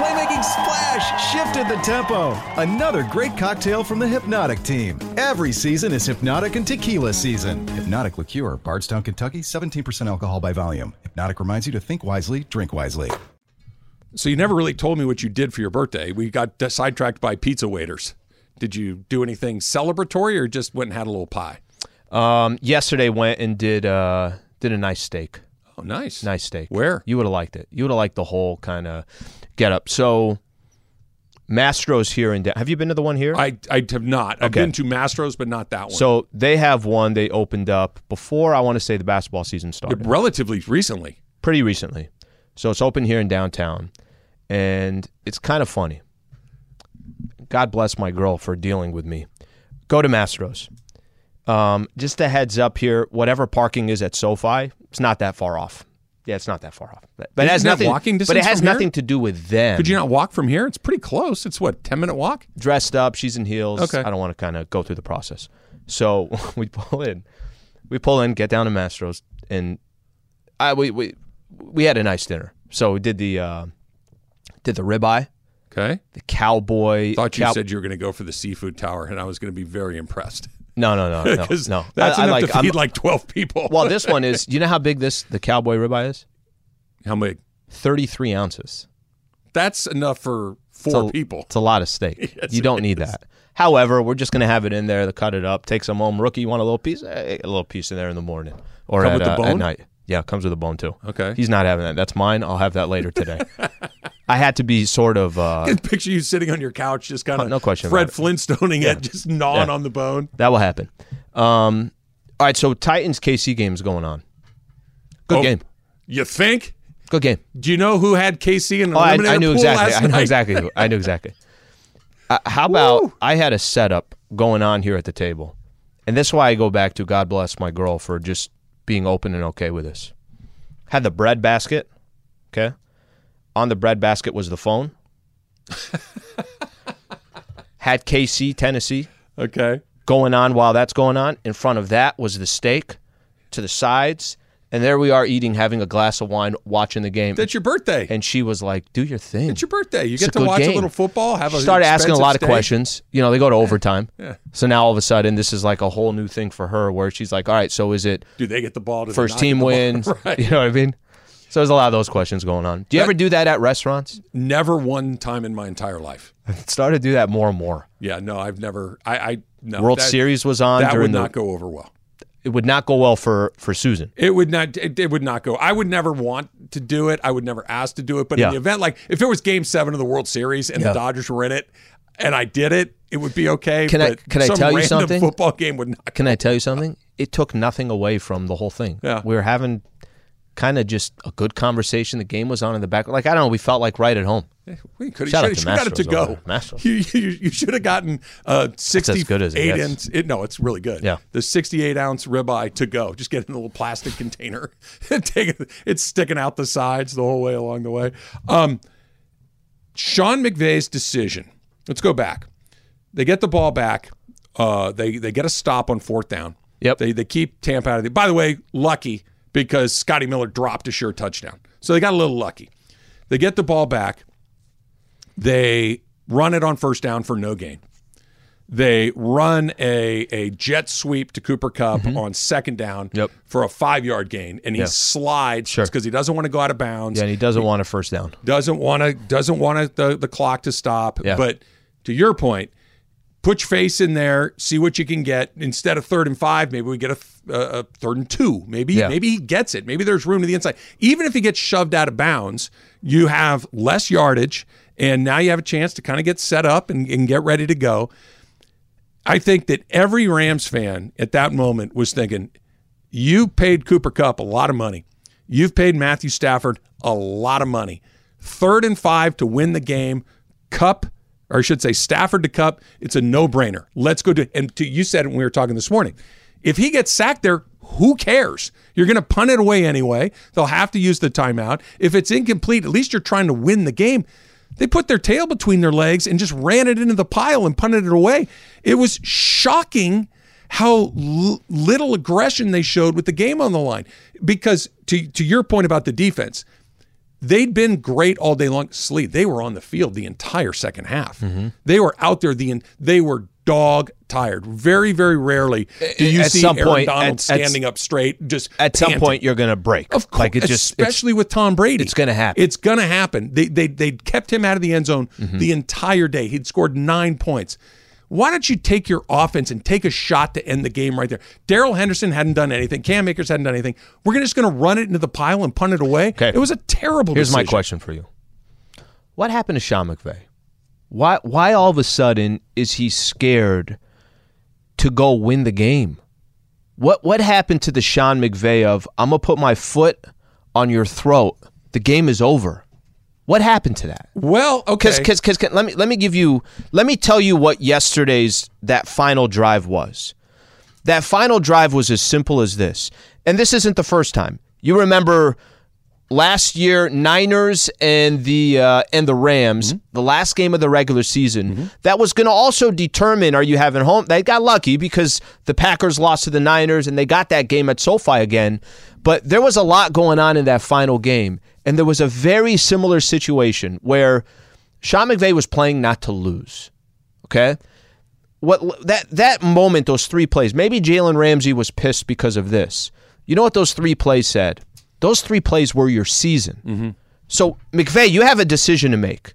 The playmaking splash shifted the tempo. Another great cocktail from the Hpnotiq team. Every season is Hpnotiq and Tequila season. Hpnotiq Liqueur, Bardstown, Kentucky, 17% alcohol by volume. Hpnotiq reminds you to think wisely, drink wisely. So you never really told me what you did for your birthday. We got sidetracked by pizza waiters. Did you do anything celebratory or just went and had a little pie? Um, yesterday went and did uh did a nice steak. Oh, nice. Nice steak. Where? You would have liked it. You would have liked the whole kind of get up. So Mastro's here in. Da- have you been to the one here? I, I have not. I've been to Mastro's, but not that one. so they have one. They opened up before I want to say the basketball season started. relatively recently. pretty recently. So it's open here in downtown, and it's kind of funny. God bless my girl for dealing with me. Go to Mastro's. Um, just a heads up here. Whatever parking is at SoFi, it's not that far off. Yeah, it's not that far off. But, but it has nothing. walking but it has nothing to do with them. Could you not walk from here? It's pretty close. It's what, 10 minute walk? dressed up. She's in heels. Okay. I don't want to kind of go through the process. So [laughs] we pull in, we pull in, get down to Mastro's, and I we we we had a nice dinner. So we did the uh, did the ribeye, Okay. the cowboy. Thought you cow- said you were going to go for the seafood tower, and I was going to be very impressed. No, no, no, no, [laughs] no. that's I, I enough like. to feed I'm- like 12 people. well, this [laughs] one is. You know how big this the cowboy ribeye is? How big? Thirty three ounces. That's enough for It's four a- people. It's a lot of steak. [laughs] Yes, you don't need is. that. However, we're just going to have it in there to cut it up, take some home. Rookie, you want a little piece? Eh, a little piece in there in the morning or Come at, uh, at night. Yeah, it comes with a bone too. Okay. He's not having that. That's mine. I'll have that later today. [laughs] I had to be sort of. Uh, I can picture you sitting on your couch, just kind of No question Fred. Flintstoning it, just gnawing Yeah. on the bone. that will happen. Um, all right, so Titans KC game is going on. Good Oh, game. You think? Good game. Do you know who had KC in an Oh, I, I knew exactly. I know night? exactly. Who, I knew exactly. Uh, how about I had a setup going on here at the table, and this is why I go back to God bless my girl for just being open and okay with this. Had the bread basket. Okay. On the bread basket was the phone. [laughs] had KC Tennessee Okay. going on while that's going on. In front of that was the steak to the sides. And there we are eating, having a glass of wine, watching the game. That's your birthday. and she was like, "Do your thing." it's your birthday. You It's get to watch a little football. Have a She started asking a lot of questions. You know, they go to overtime. Yeah. So now all of a sudden, this is like a whole new thing for her, where she's like, "All right, so is it Do they get the ball? First team wins?" [laughs] right. You know what I mean? So there's a lot of those questions going on. Do you That- ever do that at restaurants? Never one time in my entire life. [laughs] Started to do that more and more. Yeah, no, I've never. I, I no. World that- Series was on That would the. not go over well. It would not go well for for Susan. It would not. It, it would not go. I would never want to do it. I would never ask to do it. But Yeah. in the event, like if it was Game Seven of the World Series and Yeah. the Dodgers were in it, and I did it, it would be okay. Can I- can I tell you something? Football game would not. Can I tell you something? It took nothing away from the whole thing. Yeah. We were having kind of just a good conversation. The game was on in the back. Like I don't know, we felt like right at home. We could have got it to go. You, you, you should have gotten uh, 68 good as it gets. ounce. It, no, it's really good. Yeah. The 68 ounce ribeye to go. Just get in a little plastic [laughs] container. Take it. It's sticking out the sides the whole way along the way. Um, Sean McVay's decision. Let's go back. They get the ball back. Uh, they they get a stop on fourth down. Yep. They they keep Tampa out of the. By the way, lucky because Scotty Miller dropped a sure touchdown, so they got a little lucky. They get the ball back. They run it on first down for no gain. They run a, a jet sweep to Cooper Kupp on second down Mm-hmm. Yep. for a five yard gain, and he Yeah. slides Sure. because he doesn't want to go out of bounds Yeah, and he doesn't want a first down. doesn't want to doesn't want the, the clock to stop. Yeah. But to your point, put your face in there, see what you can get. Instead of third and five, maybe we get a, a third and two. Maybe Yeah. maybe he gets it. Maybe there's room to the inside. Even if he gets shoved out of bounds, you have less yardage, and now you have a chance to kind of get set up and, and get ready to go. I think that every Rams fan at that moment was thinking, you paid Cooper Kupp a lot of money. You've paid Matthew Stafford a lot of money. Third and five to win the game. Kupp, or I should say Stafford to Kupp, it's a no-brainer. Let's go it. And to, you said it when we were talking this morning. If he gets sacked there, who cares? You're going to punt it away anyway. They'll have to use the timeout. If it's incomplete, at least you're trying to win the game. They put their tail between their legs and just ran it into the pile and punted it away. It was shocking how l- little aggression they showed with the game on the line. Because to to your point about the defense, they'd been great all day long. Sleep. They were on the field the entire second half. Mm-hmm. They were out there. The they were dog tired. Very very rarely do you At see some Aaron point- Donald at- at- standing up straight. Just At some point, you're going to break. Of course, like it just especially with Tom Brady, it's gonna happen. It's gonna happen. They they they kept him out of the end zone Mm-hmm. the entire day. He'd scored nine points. Why don't you take your offense and take a shot to end the game right there? Darrell Henderson hadn't done anything. Cam Akers hadn't done anything. We're just going to run it into the pile and punt it away. Okay. It was a terrible. Here's my question for you. What happened to Sean McVay? Why why all of a sudden is he scared to go win the game? What what happened to the Sean McVay of I'm gonna put my foot on your throat. The game is over. What happened to that? Well, okay. Because because let me let me give you let me tell you what yesterday's that final drive was. That final drive was as simple as this, and this isn't the first time. You remember last year Niners and the uh, and the Rams, the last game of the regular season, that was going to also determine are you having home. They got lucky because the Packers lost to the Niners and they got that game at SoFi again. But there was a lot going on in that final game, and there was a very similar situation where Sean McVay was playing not to lose. Okay. What that that moment, those three plays, maybe Jalen Ramsey was pissed because of this. You know what those three plays said? Those three plays were your season. Mm-hmm. So McVay, you have a decision to make.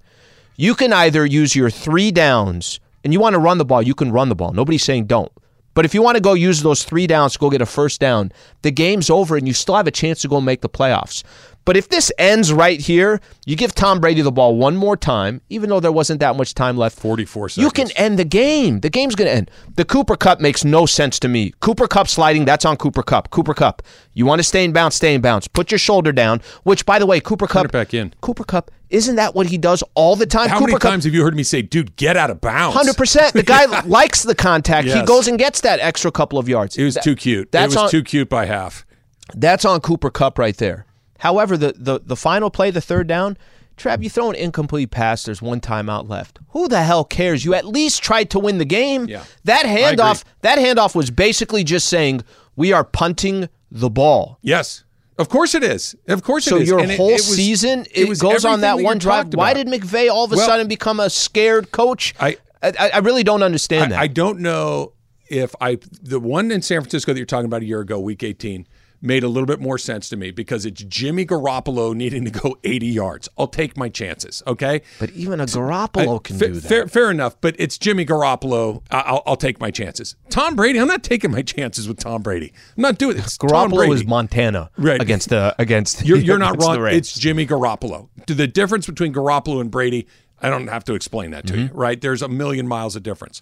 You can either use your three downs and you want to run the ball, you can run the ball. Nobody's saying don't. But if you want to go use those three downs to go get a first down, the game's over and you still have a chance to go make the playoffs. But if this ends right here, you give Tom Brady the ball one more time, even though there wasn't that much time left. 44 seconds. You can end the game. The game's going to end. The Cooper Kupp makes no sense to me. Cooper Kupp sliding, that's on Cooper Kupp. Cooper Kupp. You want to stay in bounds, stay in bounds. Put your shoulder down, which, by the way, Cooper Kupp. it back in. Cooper Kupp, isn't that what he does all the time? How Cooper many times have you heard me say, "Dude, get out of bounds"? Hundred percent. The guy [laughs] likes the contact. He goes and gets that extra couple of yards. It was That- too cute. That's it was on, too cute by half. That's on Cooper Kupp right there. However, the the the final play, the third down, Trav, you throw an incomplete pass. There's one timeout left. Who the hell cares? You at least tried to win the game. Yeah. That handoff. That handoff was basically just saying we are punting the ball. Yes, of course it is. Of course So it is. your And whole it was- season it, goes on that one drive. Why did McVay all of a Well- sudden become a scared coach? I- I, I really don't understand that. I, I don't know if I the one in San Francisco that you're talking about a year ago, week 18, made a little bit more sense to me because it's Jimmy Garoppolo needing to go [laughs] 80 yards. I'll take my chances. Okay. but even a Garoppolo I- can fa- do that. Fair, fair enough, but it's Jimmy Garoppolo. I- I'll, I'll take my chances. Tom Brady, I'm not taking my [laughs] chances with Tom Brady. I'm not doing it. It's Tom Garoppolo Brady. is Montana Right. against the against. You're, [laughs] you're not against wrong. It's Jimmy Garoppolo. The difference between Garoppolo and Brady, I don't have to explain that to Mm-hmm. you, right? There's a million miles of difference.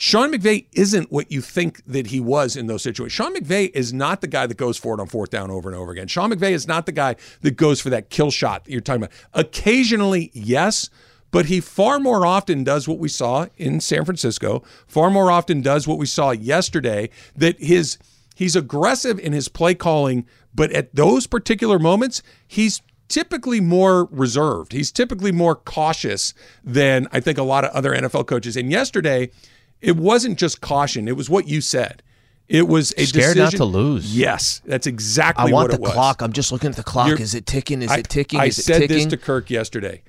Sean McVay isn't what you think that he was in those situations. Sean McVay is not the guy that goes for it on fourth down over and over again. Sean McVay is not the guy that goes for that kill shot that you're talking about. Occasionally, yes, but he far more often does what we saw in San Francisco, far more often does what we saw yesterday, that his he's aggressive in his play calling, but at those particular moments, he's typically more reserved. He's typically more cautious than I think a lot of other NFL coaches. And yesterday, it wasn't just caution, it was what you said. It was a Scared not to lose. Yes, that's exactly I want what the it was. clock. I'm just looking at the clock. You're- is it ticking? Is I- it ticking? I is it said ticking? this to Kirk yesterday.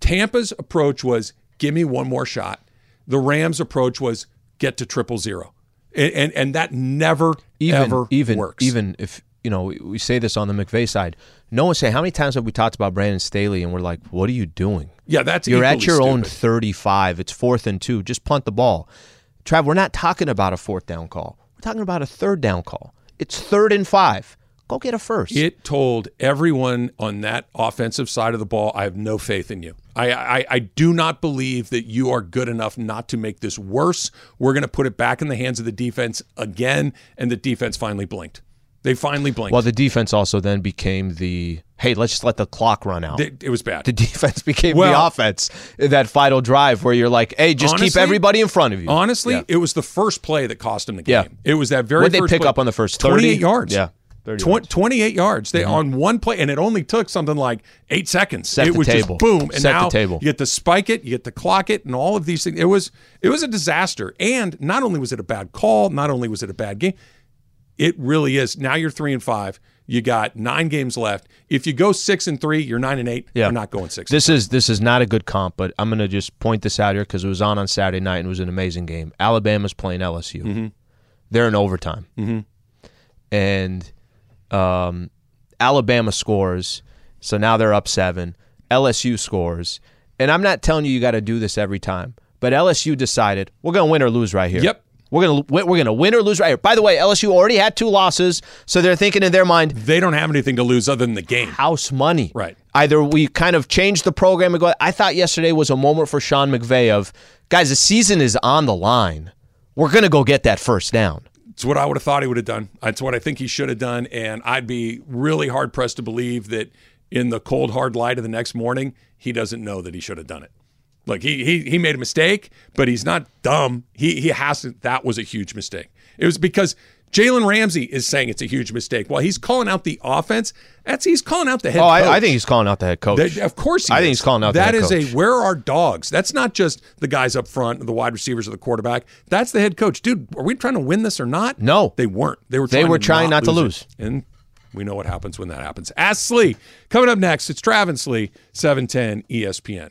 Tampa's approach was give me one more shot. The Rams' approach was get to triple zero, and and, and that never even ever even works. even if you know we, we say this on the McVay side. No one say how many times have we talked about Brandon Staley and we're like, what are you doing? yeah, that's You're at your own 35. It's fourth and two. Just punt the ball. Trav, we're not talking about a fourth down call. We're talking about a third down call. It's third and five. Go get a first. It told everyone on that offensive side of the ball, I have no faith in you. I, I, I do not believe that you are good enough not to make this worse. We're going to put it back in the hands of the defense again, and the defense finally blinked. They finally blinked. well, the defense also then became the hey, let's just let the clock run out. it, it was bad. the [laughs] defense became Well- the offense that final drive where you're like, hey, just keep everybody in front of you. Honestly, Yeah. it was the first play that cost him the game. Yeah. It was that very What'd they first pick play. up on the first 30? 28 yards. Yeah. 30 Tw- yards. 28 yards. They mm-hmm. on one play, and it only took something like eight seconds. Set it was table. just boom, and Set the now table. you get to spike it, you get to clock it, and all of these things. It was it was a disaster. And not only was it a bad call, not only was it a bad game, it really is. Now you're three and five. You got nine games left. If you go six and three, you're nine and eight. Yeah. You're not going six. This is this is not a good comp, but I'm going to just point this out here because it was on on Saturday night and it was an amazing game. Alabama's playing LSU. Mm-hmm. They're in overtime, mm-hmm. and um, Alabama scores, so now they're up seven. LSU scores, and I'm not telling you you got to do this every time, but LSU decided we're going to win or lose right here. Yep. We're gonna we're gonna win or lose right here. By the way, LSU already had two losses, so they're thinking in their mind, they don't have anything to lose other than the game. house money. Right. Either we kind of change the program and go. I thought yesterday was a moment for Sean McVay of guys. The season is on the line. We're gonna go get that first down. It's what I would have thought he would have done. It's what I think he should have done. And I'd be really hard pressed to believe that in the cold, hard light of the next morning, he doesn't know that he should have done it. Like he he he made a mistake, but he's not dumb. He he hasn't. That was a huge mistake. It was because Jalen Ramsey is saying it's a huge mistake. While he's calling out the offense, that's he's calling out the head. Oh, coach. I, I think he's calling out the head coach. That- of course, he I is. think he's calling out the That is coach. a where are dogs? That's not just the guys up front, the wide receivers, or the quarterback. That's the head coach, dude. Are we trying to win this or not? No. they weren't. They were. They Trying were to trying not to it. lose. and we know what happens when that happens. Ask Slee coming up next. It's Travis Lee, seven ten ESPN.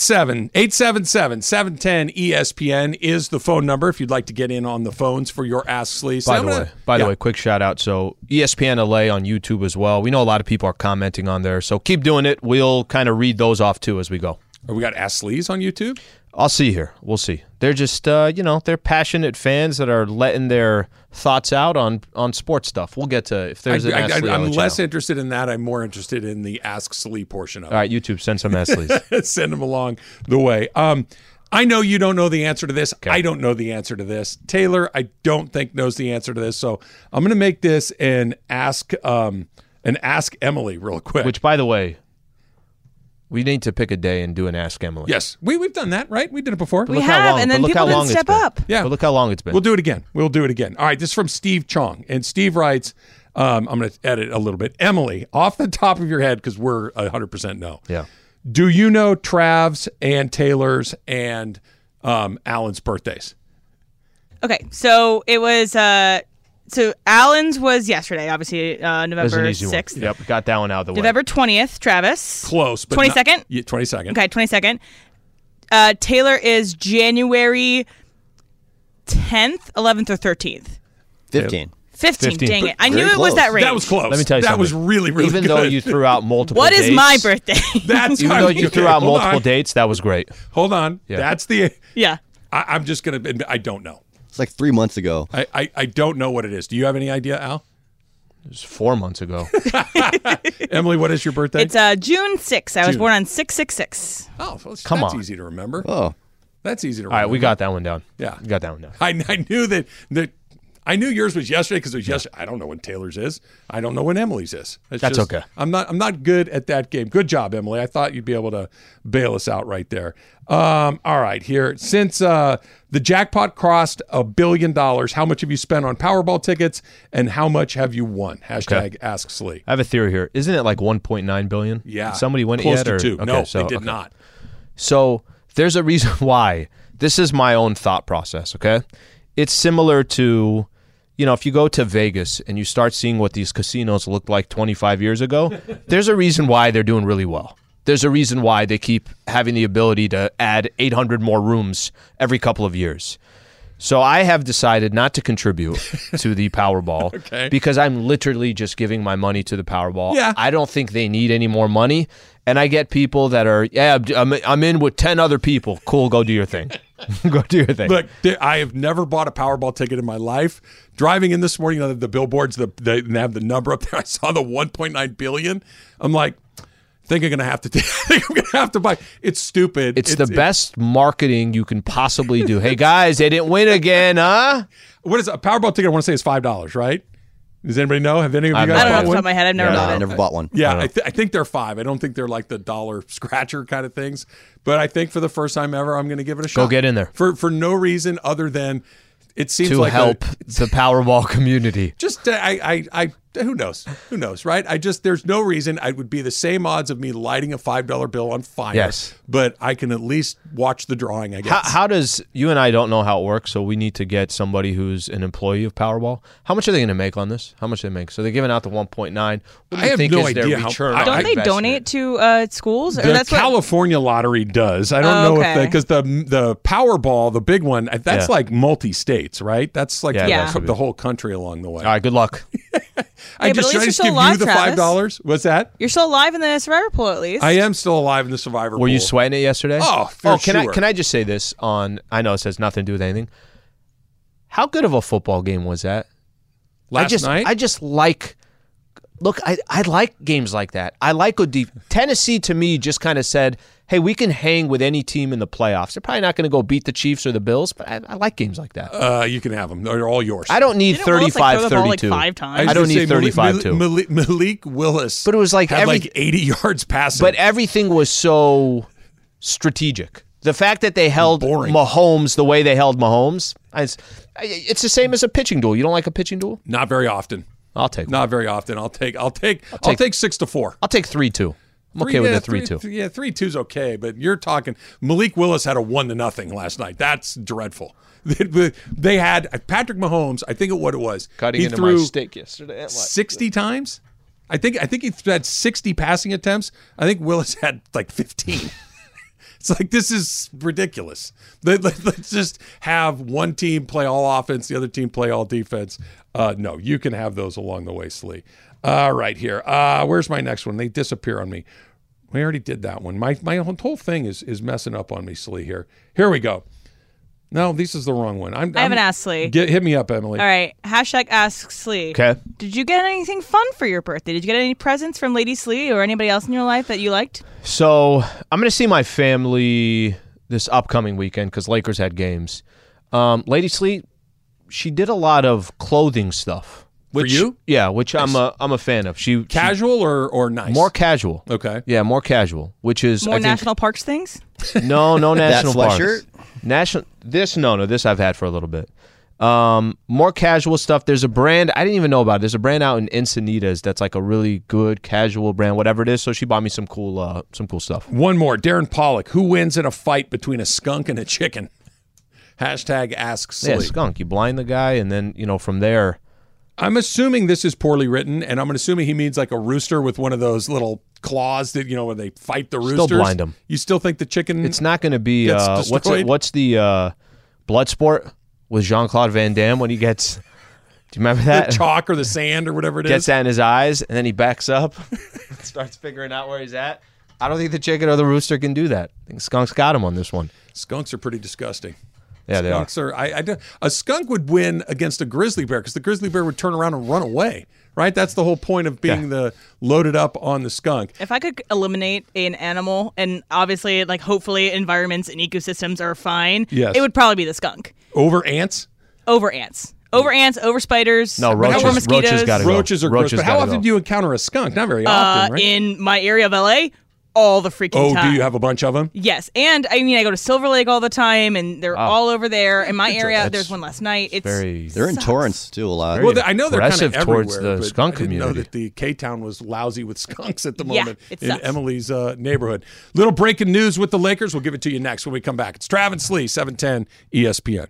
Seven eight seven seven seven ten E ESPN is the phone number if you'd like to get in on the phones for your Ask Slee. So By the gonna- way, by the way, quick shout out. So ESPN LA on YouTube as well. We know a lot of people are commenting on there, so keep doing it. We'll kind of read those off too as we go. Or we got Ask Slees on YouTube. I'll see here. We'll see. They're just, uh, you know, they're passionate fans that are letting their thoughts out on on sports stuff. We'll get to if there's an I, Ask Lee, I'll am less interested in that. I'm more interested in the Ask Slee portion of it. All right, YouTube, send some Asleys. [laughs] Send them along the way. Um, I know you don't know the answer to this. I don't know the answer to this. Taylor, I don't think knows the answer to this. So I'm going to make this an ask, um, an ask Emily real quick. Which, by the way, we need to pick a day and do an Ask Emily. yes, we we've done that, right? We did it before. We Look how have, long- and then look people how didn't step been. up. Yeah. But look how long it's been. We'll do it again. We'll do it again. All right, this is from Steve Chong. And Steve writes, um, I'm going to edit a little bit. Emily, off the top of your head, because we're 100% no. yeah. Do you know Trav's and Taylor's and um, Alan's birthdays? Okay, so it was. uh So Allen's was yesterday, obviously uh, That was an November easy sixth. Yep, got that one out of the way. November twentieth, Travis. Close. but Twenty not- second. Yeah, 22nd. Okay, twenty second. Uh, Taylor is January tenth, eleventh, or thirteenth. 15. 15, 15. Dang it! I knew it was that range. That was close. Let me tell you that something. was really, really Even good. though you threw out multiple What is dates, my birthday? [laughs] That's Even though you threw out multiple on. dates, that was great. Hold on. Yeah. That's the. yeah. I, I'm just going to. I don't know. It's like three months ago. I, I, I don't know what it is. Do you have any idea, Al? It was four months ago. [laughs] Emily, what is your birthday? It's uh, June sixth. I was June. born on six six six. oh, well, Come that's on. easy to remember. Oh, That's easy to remember. right, we got that one down. Yeah. we got that one down. I, I knew that that I knew yours was yesterday because it was yesterday. I don't know when Taylor's is. I don't know when Emily's is. It's That's just- okay. I'm not. I'm not good at that game. Good job, Emily. I thought you'd be able to bail us out right there. Um, all right, here since uh, the jackpot crossed a billion dollars, how much have you spent on Powerball tickets, and how much have you won? Hashtag Ask Slee. I have a theory here. Isn't it like 1.9 billion? Yeah, Did somebody win close it yet? to or? two. Okay, no, so, they did okay. not. So there's a reason [laughs] why. This is my own thought process, okay? It's similar to, you know, if you go to Vegas and you start seeing what these casinos looked like 25 years ago, [laughs] there's a reason why they're doing really well. There's a reason why they keep having the ability to add 800 more rooms every couple of years. So I have decided not to contribute to the Powerball [laughs] Okay. because I'm literally just giving my money to the Powerball. Yeah. I don't think they need any more money. And I get people that are, yeah, I'm, I'm in with 10 other people. Cool, go do your thing. [laughs] [laughs] go do your thing. Look, I have never bought a Powerball ticket in my life. Driving in this morning, the billboards, the they have the number up there. [laughs] I saw the 1.9 billion. I'm like, I think I'm gonna have to. I think I'm gonna have to buy. It's stupid. it's, the best marketing you can possibly do. hey, guys, they didn't win again, huh? what is a Powerball ticket? I want to say is five dollars, right? Does anybody know? Have any of you I guys I don't know bought off the one? top of my head. I've never No, done I it. never bought one. Yeah, I, th- I think they're five. I don't think they're like the dollar [laughs] scratcher kind of things. But I think for the first time ever, I'm going to give it a shot. Go get in there. for for no reason other than it seems To like a- help [laughs] the Powerball community. just uh, I, I I who knows who knows right I just there's no reason I would be the same odds of me lighting a five dollar bill on fire Yes. but I can at least watch the drawing I guess How, how does you and I don't know how it works, so we need to get somebody who's an employee of Powerball. How much are they going to make on this? How much they make? So they're giving out the 1.9. What do I you have think no is their idea how- return? I- Don't they investment? donate to uh, schools? Or the that's what, California lottery does I don't Oh, know if okay. because the the Powerball the big one that's Yeah. like multi states right that's like Yeah, the, it has to be. the whole country along the way All right, good luck. [laughs] I Yeah, but at just least should I you're just still give alive, you the Travis. five dollars what's that You're still alive in the Survivor pool, at least. I am still alive in the Survivor Pool. Were you pool. sweating it yesterday? Oh, for oh, can I sure. can I just say this on? I know it says nothing to do with anything. How good of a football game was that? last I just night I just like look, I, I like games like that. I like good deep Tennessee to me just kind of said, Hey, we can hang with any team in the playoffs. They're probably not gonna go beat the Chiefs or the Bills, but I, I like games like that. uh, you can have them they're all yours I don't need Didn't Willis, like, 35 throw the ball, like, 32. five times? was I don't need 35 Malik, too. Malik, Malik Willis But it was like had every- like 80 yards passing But everything was so strategic. The fact that they held Boring. Mahomes the way they held Mahomes, it's, it's the same as a pitching duel. You don't like a pitching duel? not very often I'll take one. Not very often. I'll take. I'll take. I'll take, take- six to four. I'll take three two. I'm okay Three- with yeah, the three, two. Yeah, three two's okay, but you're talking. Malik Willis had a one to nothing last night. That's dreadful. [laughs] They, they had Patrick Mahomes. I think it what it was. Cutting he into threw my steak yesterday. What? sixty times. I think. I think he had sixty passing attempts. I think Willis [laughs] had like fifteen. [laughs] It's like this is ridiculous. Let, let, us just have one team play all offense, the other team play all defense. Uh, no, you can have those along the way, Slee. All right, here. Uh, where's my next one? They disappear on me. We already did that one. My my whole thing is is messing up on me, Slee. Here, here we go. No, this is the wrong one. I'm, I haven't I'm- asked Slee. Get, hit me up, Emily. All right. Hashtag ask Slee. Okay. Did you get anything fun for your birthday? Did you get any presents from Lady Slee or anybody else in your life that you liked? So I'm going to see my family this upcoming weekend because Lakers had games. Um, Lady Slee, she did a lot of clothing stuff. Which, you? Yeah, which I'm a I'm a fan of. She she- Casual or or nice? more casual. Okay. Yeah, more casual, which is More I think, national parks things? No, no [laughs] national parks. sweatshirt? National this no no this I've had for a little bit. Um, more casual stuff. There's a brand I didn't even know about. It. There's a brand out in Encinitas that's like a really good casual brand, whatever it is. So she bought me some cool uh some cool stuff. One more. Darren Pollock. Who wins in a fight between a skunk and a chicken? Hashtag ask Slee. Yeah, skunk. You blind the guy, and then you know from there. I'm assuming this is poorly written, and I'm assuming he means like a rooster with one of those little claws that you know when they fight the roosters. Still blind 'em. You still think the chicken? It's not going to be Gets uh, what's it, what's the uh, blood sport with Jean Claude Van Damme when he gets. [laughs] Do you remember that? the chalk or the sand or whatever it is. Gets that in his eyes, and then he backs up, [laughs] starts figuring out where he's at. I don't think the chicken or the rooster can do that. I think Skunk's got him on this one. Skunks are pretty disgusting. Yeah, they are. Skunks are. I, I a skunk would win against a grizzly bear because the grizzly bear would turn around and run away. Right. That's the whole point of being the loaded up on the skunk. If I could eliminate an animal, and obviously, like, hopefully, environments and ecosystems are fine, Yes. it would probably be the skunk. Over ants. Over ants. Over ants, over spiders. No, over roaches- mosquitoes. roaches gotta go. Roaches are gross. Roaches But how often go. do you encounter a skunk? Not very Uh, often, right? in my area of LA, all the freaking oh, time. do you have a bunch of them? Yes, and I mean I go to Silver Lake all the time, and they're all over there. In my area, That's there's one last night. It's Very. They're in Torrance too a lot. Well, I know they're kind of aggressive everywhere. towards the but skunk I didn't know that the K Town was lousy with [laughs] skunks at the Yeah, moment it in sucks. Emily's uh, neighborhood. Little breaking news with the Lakers. We'll give it to you next when we come back. It's Travis Lee, seven ten ESPN.